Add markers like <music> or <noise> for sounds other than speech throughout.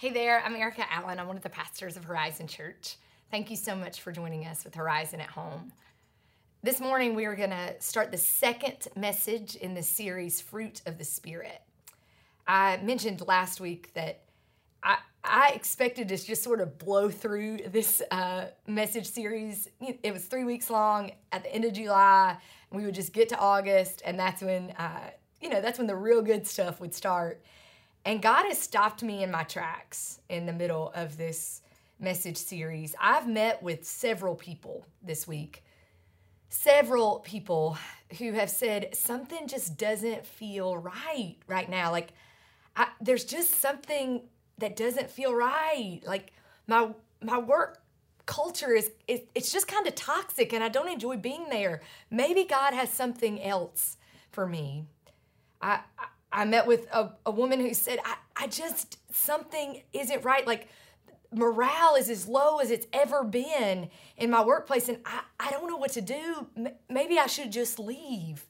Hey there, I'm Erica Allen. I'm one of the pastors of Horizon Church. Thank you so much for joining us with Horizon at Home. This morning, we are going to start the second message in the series, Fruit of the Spirit. I mentioned last week that I, I expected to just sort of blow through this uh, message series. It was three weeks long at the end of July. We would just get to August, and that's when, uh, you know, that's when the real good stuff would start. And God has stopped me in my tracks in the middle of this message series. I've met with several people this week, several people who have said something just doesn't feel right right now. Like, I, there's just something that doesn't feel right. Like my my work culture is it, it's just kind of toxic, and I don't enjoy being there. Maybe God has something else for me. I, I I met with a, a woman who said, I, I just, something isn't right. Like, morale is as low as it's ever been in my workplace, and I, I don't know what to do. M- maybe I should just leave.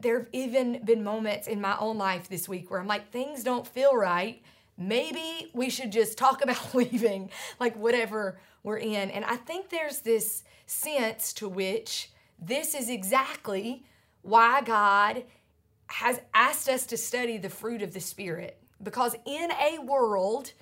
There have even been moments in my own life this week where I'm like, things don't feel right. Maybe we should just talk <laughs> about leaving, like whatever we're in. And I think there's this sense to which this is exactly why God has asked us to study the fruit of the Spirit. Because in a world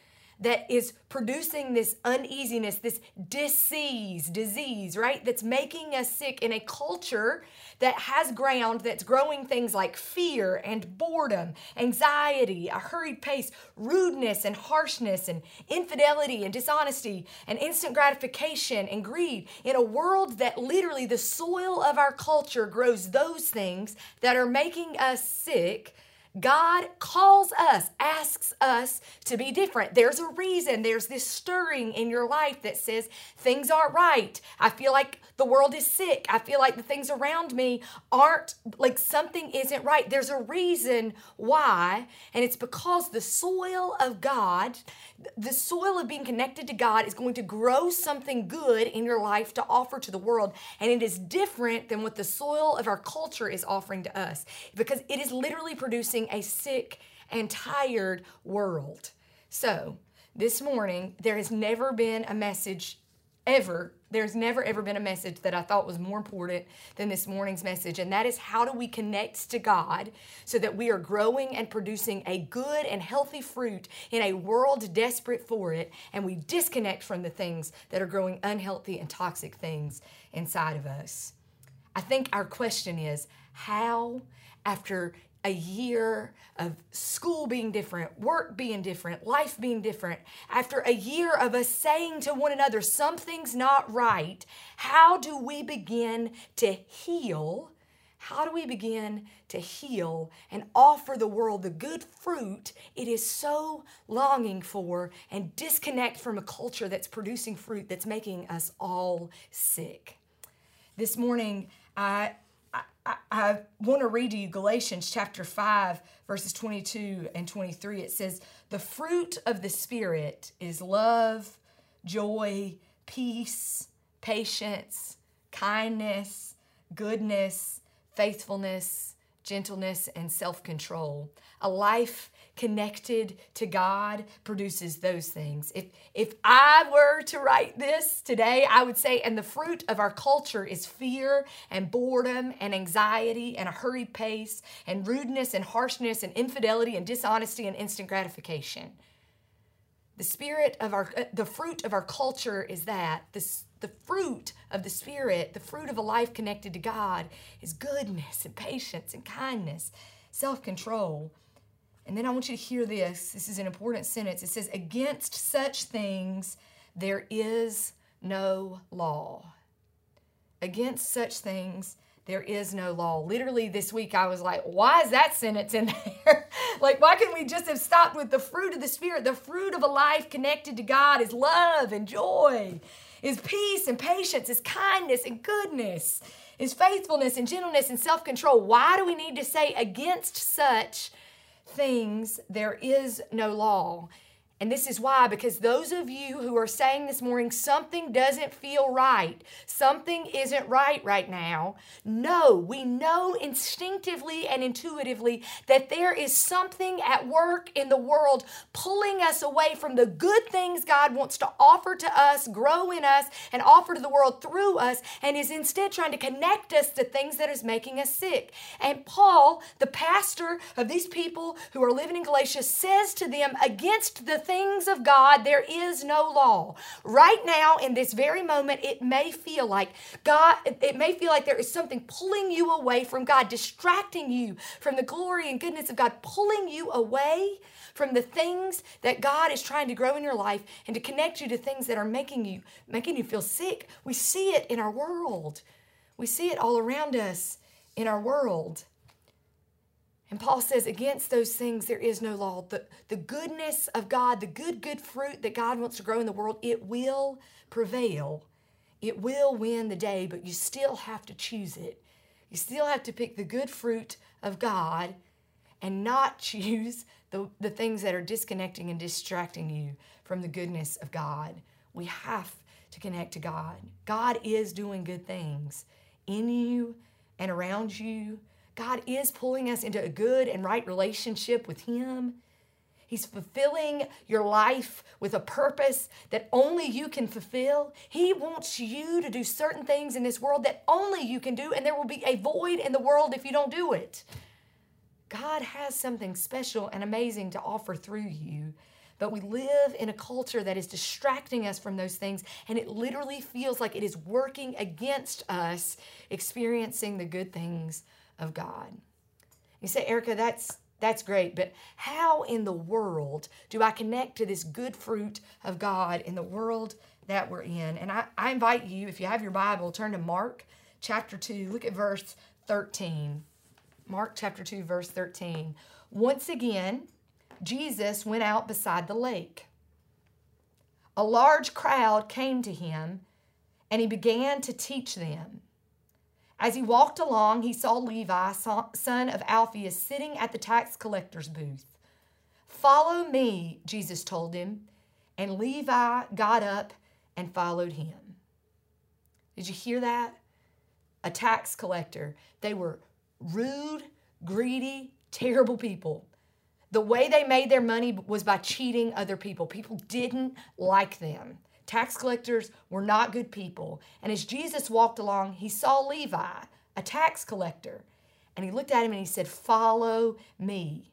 that is producing this uneasiness, this disease, disease, right? That's making us sick in a culture that has ground that's growing things like fear and boredom, anxiety, a hurried pace, rudeness and harshness and infidelity and dishonesty and instant gratification and greed. In a world that literally the soil of our culture grows those things that are making us sick God calls us, asks us to be different. There's a reason. There's this stirring in your life that says things aren't right. I feel like the world is sick. I feel like the things around me aren't like something isn't right. There's a reason why, and it's because the soil of God, the soil of being connected to God is going to grow something good in your life to offer to the world. And it is different than what the soil of our culture is offering to us because it is literally producing a sick and tired world. So, this morning, there has never been a message ever. There's never ever been a message that I thought was more important than this morning's message, and that is how do we connect to God so that we are growing and producing a good and healthy fruit in a world desperate for it, and we disconnect from the things that are growing unhealthy and toxic things inside of us. I think our question is how, after a year of school being different, work being different, life being different, after a year of us saying to one another, something's not right, how do we begin to heal? How do we begin to heal and offer the world the good fruit it is so longing for and disconnect from a culture that's producing fruit that's making us all sick? This morning, I I, I want to read to you Galatians chapter 5, verses 22 and 23. It says, The fruit of the Spirit is love, joy, peace, patience, kindness, goodness, faithfulness, gentleness, and self control. A life connected to God produces those things. If if I were to write this today, I would say and the fruit of our culture is fear and boredom and anxiety and a hurried pace and rudeness and harshness and infidelity and dishonesty and instant gratification. The spirit of our uh, the fruit of our culture is that this the fruit of the Spirit, the fruit of a life connected to God, is goodness and patience and kindness, self control. And then I want you to hear this. This is an important sentence. It says, Against such things there is no law. Against such things there is no law. Literally, this week I was like, why is that sentence in <laughs> there? like, why can't we just have stopped with the fruit of the Spirit? The fruit of a life connected to God is love and joy, is peace and patience, is kindness and goodness, is faithfulness and gentleness and self control. Why do we need to say against such things there is no law? And this is why, because those of you who are saying this morning, something doesn't feel right, something isn't right right now, no, we know instinctively and intuitively that there is something at work in the world pulling us away from the good things God wants to offer to us, grow in us, and offer to the world through us, and is instead trying to connect us to things that is making us sick. And Paul, the pastor of these people who are living in Galatia, says to them, against the things of God, there is no law. Right now, in this very moment, it may feel like God, it may feel like there is something pulling you away from God, distracting you from the glory and goodness of God, pulling you away from the things that God is trying to grow in your life and to connect you to things that are making you making you feel sick. We see it in our world. We see it all around us in our world. And Paul says, against those things there is no law. The, the goodness of God, the good, good fruit that God wants to grow in the world, it will prevail. It will win the day, but you still have to choose it. You still have to pick the good fruit of God and not <laughs> choose the, the things that are disconnecting and distracting you from the goodness of God. We have to connect to God. God is doing good things in you and around you God is pulling us into a good and right relationship with Him. He's fulfilling your life with a purpose that only you can fulfill. He wants you to do certain things in this world that only you can do, and there will be a void in the world if you don't do it. God has something special and amazing to offer through you, but we live in a culture that is distracting us from those things, and it literally feels like it is working against us experiencing the good things of God. You say, Erica, that's that's great, but how in the world do I connect to this good fruit of God in the world that we're in? And I, I invite you, if you have your Bible, turn to Mark chapter 2, look at verse 13. Mark chapter 2, verse 13. Once again, Jesus went out beside the lake. A large crowd came to him, and he began to teach them. As he walked along, he saw Levi, son of Alphaeus, sitting at the tax collector's booth. Follow me, Jesus told him. And Levi got up and followed him. Did you hear that? A tax collector. They were rude, greedy, terrible people. The way they made their money was by cheating other people. People didn't like them. Tax collectors were not good people. And as Jesus walked along, he saw Levi, a tax collector, and he looked at him and he said, Follow me.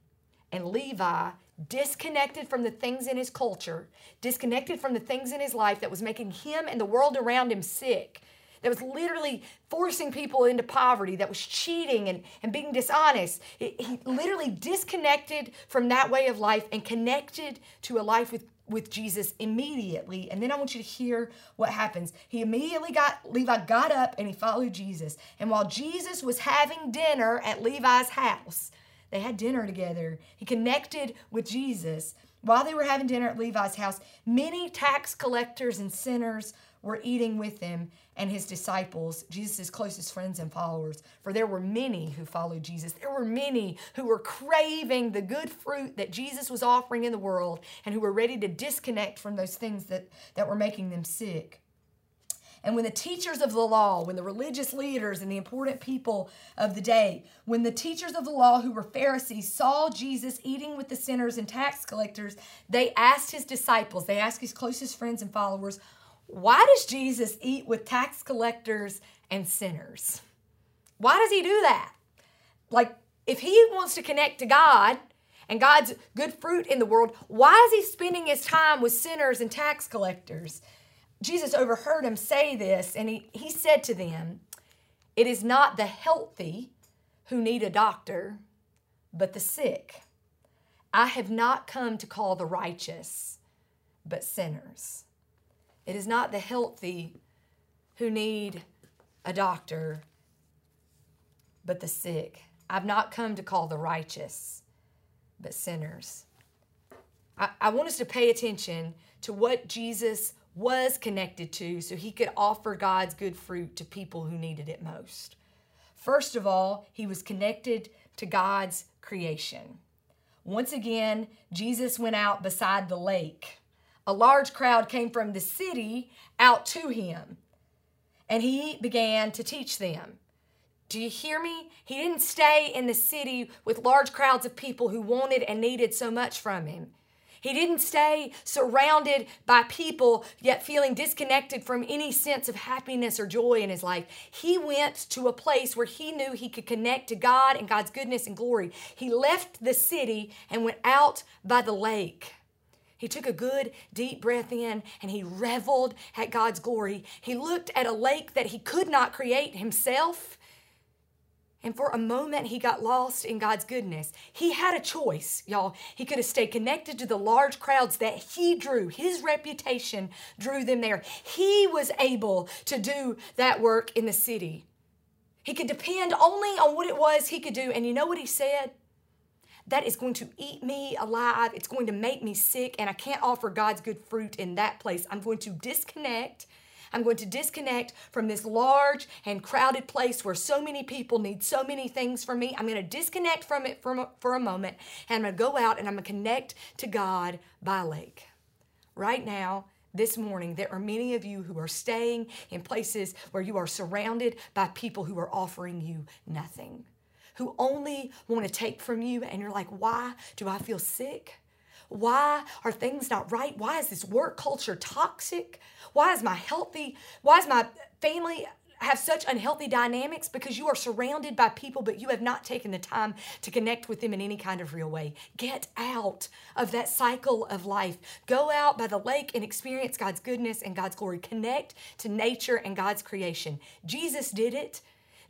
And Levi, disconnected from the things in his culture, disconnected from the things in his life that was making him and the world around him sick, that was literally forcing people into poverty, that was cheating and, and being dishonest. It, he literally disconnected from that way of life and connected to a life with with Jesus immediately. And then I want you to hear what happens. He immediately got, Levi got up and he followed Jesus. And while Jesus was having dinner at Levi's house, they had dinner together. He connected with Jesus. While they were having dinner at Levi's house, many tax collectors and sinners were eating with him and his disciples, Jesus' closest friends and followers. For there were many who followed Jesus. There were many who were craving the good fruit that Jesus was offering in the world and who were ready to disconnect from those things that, that were making them sick. And when the teachers of the law, when the religious leaders and the important people of the day, when the teachers of the law who were Pharisees saw Jesus eating with the sinners and tax collectors, they asked his disciples, they asked his closest friends and followers, why does Jesus eat with tax collectors and sinners? Why does he do that? Like, if he wants to connect to God and God's good fruit in the world, why is he spending his time with sinners and tax collectors? Jesus overheard him say this, and he, he said to them, It is not the healthy who need a doctor, but the sick. I have not come to call the righteous, but sinners. It is not the healthy who need a doctor, but the sick. I've not come to call the righteous, but sinners. I, I want us to pay attention to what Jesus was connected to so he could offer God's good fruit to people who needed it most. First of all, he was connected to God's creation. once again, Jesus went out beside the lake. A large crowd came from the city out to him, and he began to teach them. Do you hear me? He didn't stay in the city with large crowds of people who wanted and needed so much from him. He didn't stay surrounded by people yet feeling disconnected from any sense of happiness or joy in his life. He went to a place where he knew he could connect to God and God's goodness and glory. He left the city and went out by the lake. He took a good deep breath in and he reveled at God's glory. He looked at a lake that he could not create himself and for a moment, he got lost in God's goodness. He had a choice, y'all. He could have stayed connected to the large crowds that he drew. His reputation drew them there. He was able to do that work in the city. He could depend only on what it was he could do. And you know what he said? That is going to eat me alive. It's going to make me sick, and I can't offer God's good fruit in that place. I'm going to disconnect I'm going to disconnect from this large and crowded place where so many people need so many things from me. I'm going to disconnect from it for, for a moment and I'm going to go out and I'm going to connect to God by lake. Right now, this morning, there are many of you who are staying in places where you are surrounded by people who are offering you nothing, who only want to take from you, and you're like, why do I feel sick? Why are things not right? Why is this work culture toxic? Why is my healthy, why is my family have such unhealthy dynamics because you are surrounded by people, but you have not taken the time to connect with them in any kind of real way. Get out of that cycle of life. Go out by the lake and experience God's goodness and God's glory. Connect to nature and God's creation. Jesus did it.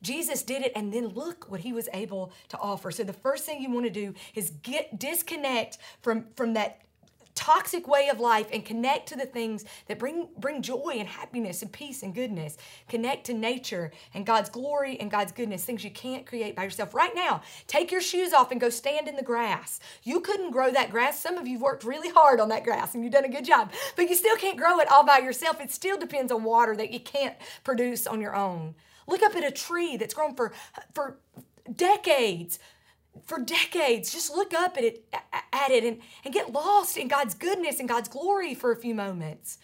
Jesus did it, and then look what he was able to offer. So the first thing you want to do is get disconnect from, from that toxic way of life and connect to the things that bring bring joy and happiness and peace and goodness. Connect to nature and god's glory and god's goodness things you can't create by yourself. Right now take your shoes off and go stand in the grass. You couldn't grow that grass. Some of you've worked really hard on that grass and you've done a good job but you still can't grow it all by yourself. It still depends on water that you can't produce on your own Look up at a tree that's grown for, for decades. For decades, just look up at it, at it and, and get lost in God's goodness and God's glory for a few moments.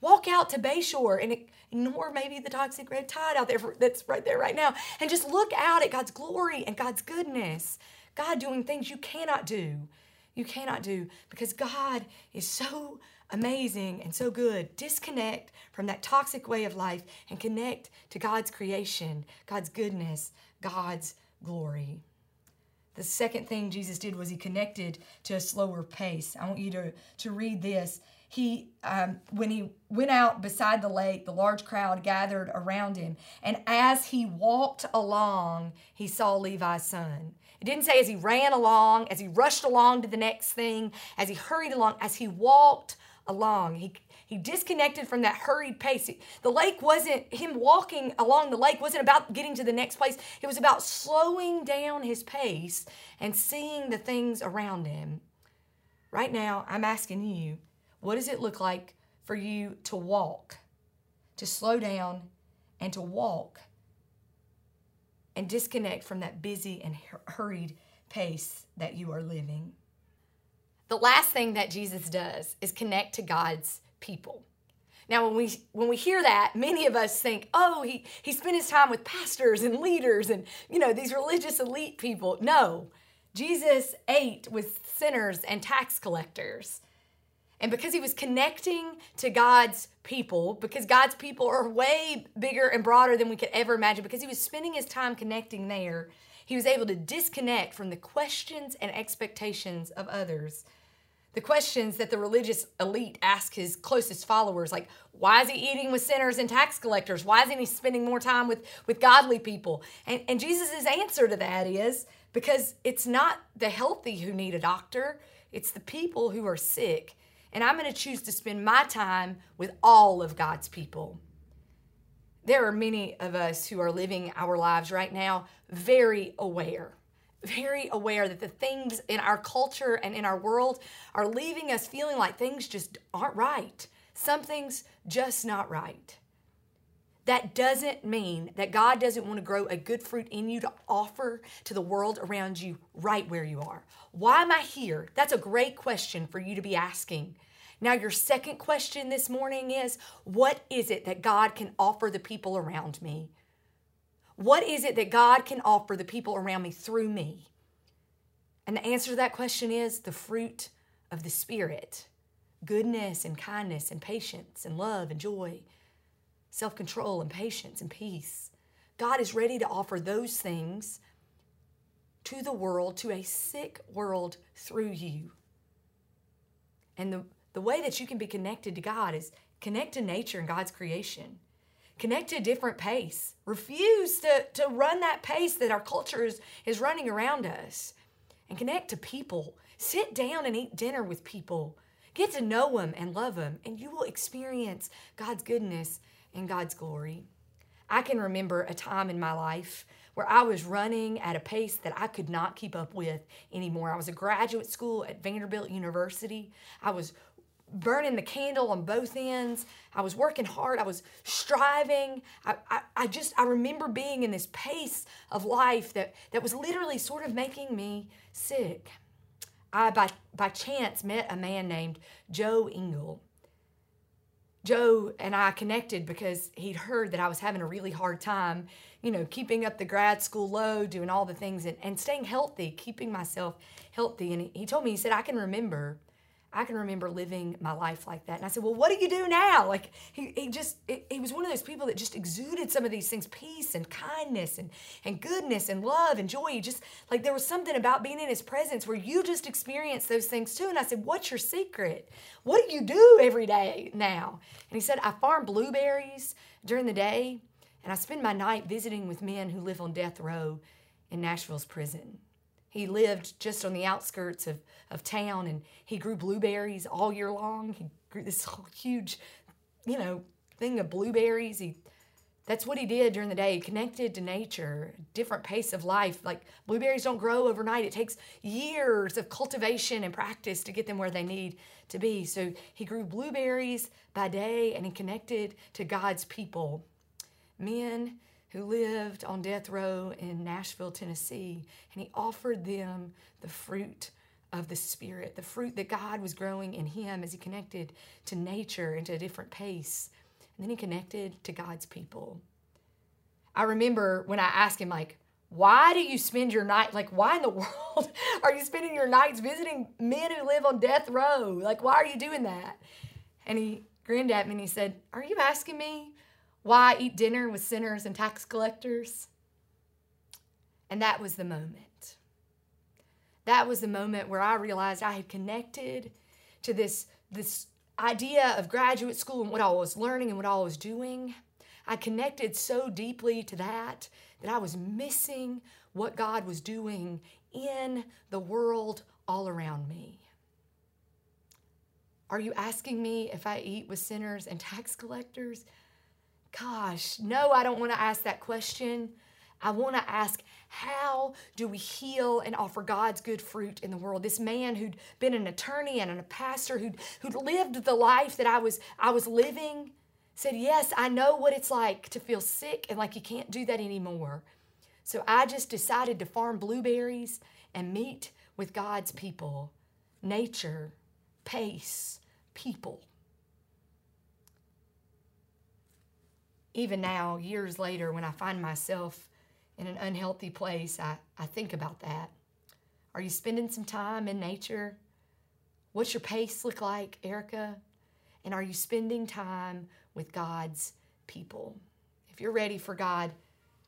Walk out to Bayshore and ignore maybe the toxic red tide out there for, that's right there right now and just look out at God's glory and God's goodness. God doing things you cannot do. You cannot do because God is so amazing and so good. Disconnect from that toxic way of life and connect to God's creation, God's goodness, God's glory. The second thing Jesus did was he connected to a slower pace. I want you to, to read this. He, um, when he went out beside the lake, the large crowd gathered around him. And as he walked along, he saw Levi's son. It didn't say as he ran along, as he rushed along to the next thing, as he hurried along, as he walked along. He, he disconnected from that hurried pace. The lake wasn't, him walking along the lake wasn't about getting to the next place. It was about slowing down his pace and seeing the things around him. Right now, I'm asking you, what does it look like for you to walk, to slow down and to walk and disconnect from that busy and hurried pace that you are living? The last thing that Jesus does is connect to God's people. Now, when we when we hear that, many of us think, "Oh, he he spent his time with pastors and leaders and you know these religious elite people." No, Jesus ate with sinners and tax collectors. And because he was connecting to God's people, because God's people are way bigger and broader than we could ever imagine, because he was spending his time connecting there, he was able to disconnect from the questions and expectations of others the questions that the religious elite ask his closest followers like why is he eating with sinners and tax collectors? Why isn't he spending more time with with godly people? And and jesus' answer to that is because it's not the healthy who need a doctor it's the people who are sick. And i'm going to choose to spend my time with all of god's people. There are many of us who are living our lives right now very aware very aware that the things in our culture and in our world are leaving us feeling like things just aren't right. Something's just not right. that doesn't mean that God doesn't want to grow a good fruit in you to offer to the world around you right where you are. Why am I here? That's a great question for you to be asking. Now, your second question this morning is what is it that God can offer the people around me? What is it that God can offer the people around me through me? And the answer to that question is the fruit of the Spirit goodness and kindness and patience and love and joy, self control and patience and peace. God is ready to offer those things to the world, to a sick world through you. And the, the way that you can be connected to God is connect to nature and God's creation. Connect to a different pace. Refuse to, to run that pace that our culture is, is running around us. And connect to people. Sit down and eat dinner with people. Get to know them and love them, and you will experience God's goodness and God's glory. I can remember a time in my life where I was running at a pace that I could not keep up with anymore. I was a graduate school at Vanderbilt University. I was burning the candle on both ends. I was working hard. I was striving. I, I, I, just, I remember being in this pace of life that, that was literally sort of making me sick. I, by, by chance, met a man named Joe Engel. Joe and I connected because he'd heard that I was having a really hard time, you know, keeping up the grad school load, doing all the things, and, and staying healthy, keeping myself healthy. And he told me, he said, I can remember I can remember living my life like that. And I said, Well, what do you do now? Like, he, he just, he was one of those people that just exuded some of these things peace and kindness and, and goodness and love and joy. He just, like, there was something about being in his presence where you just experience those things too. And I said, What's your secret? What do you do every day now? And he said, I farm blueberries during the day and I spend my night visiting with men who live on death row in Nashville's prison. He lived just on the outskirts of, of town and he grew blueberries all year long. He grew this whole huge, you know, thing of blueberries. He that's what he did during the day. Connected to nature, different pace of life. Like blueberries don't grow overnight. It takes years of cultivation and practice to get them where they need to be. So he grew blueberries by day and he connected to God's people. Men who lived on death row in Nashville, Tennessee, and he offered them the fruit of the Spirit, the fruit that God was growing in him as he connected to nature and to a different pace. And then he connected to God's people. I remember when I asked him, like, why do you spend your night, like, why in the <laughs> world are you spending your nights visiting men who live on death row? Like, why are you doing that? And he grinned at me and he said, Are you asking me why eat dinner with sinners and tax collectors? And that was the moment. That was the moment where I realized I had connected to this, this idea of graduate school and what I was learning and what I was doing. I connected so deeply to that that I was missing what God was doing in the world all around me. Are you asking me if I eat with sinners and tax collectors? Gosh, no, I don't want to ask that question. I want to ask, how do we heal and offer God's good fruit in the world? This man who'd been an attorney and a pastor who'd, who'd lived the life that I was, I was living said, Yes, I know what it's like to feel sick and like you can't do that anymore. So I just decided to farm blueberries and meet with God's people, nature, pace, people. Even now, years later, when I find myself in an unhealthy place, I, I think about that. Are you spending some time in nature? What's your pace look like, Erica? And are you spending time with God's people? If you're ready for God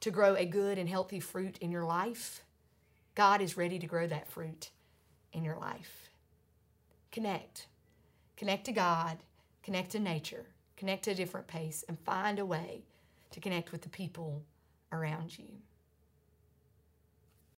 to grow a good and healthy fruit in your life, God is ready to grow that fruit in your life. Connect. Connect to God, connect to nature connect to a different pace, and find a way to connect with the people around you.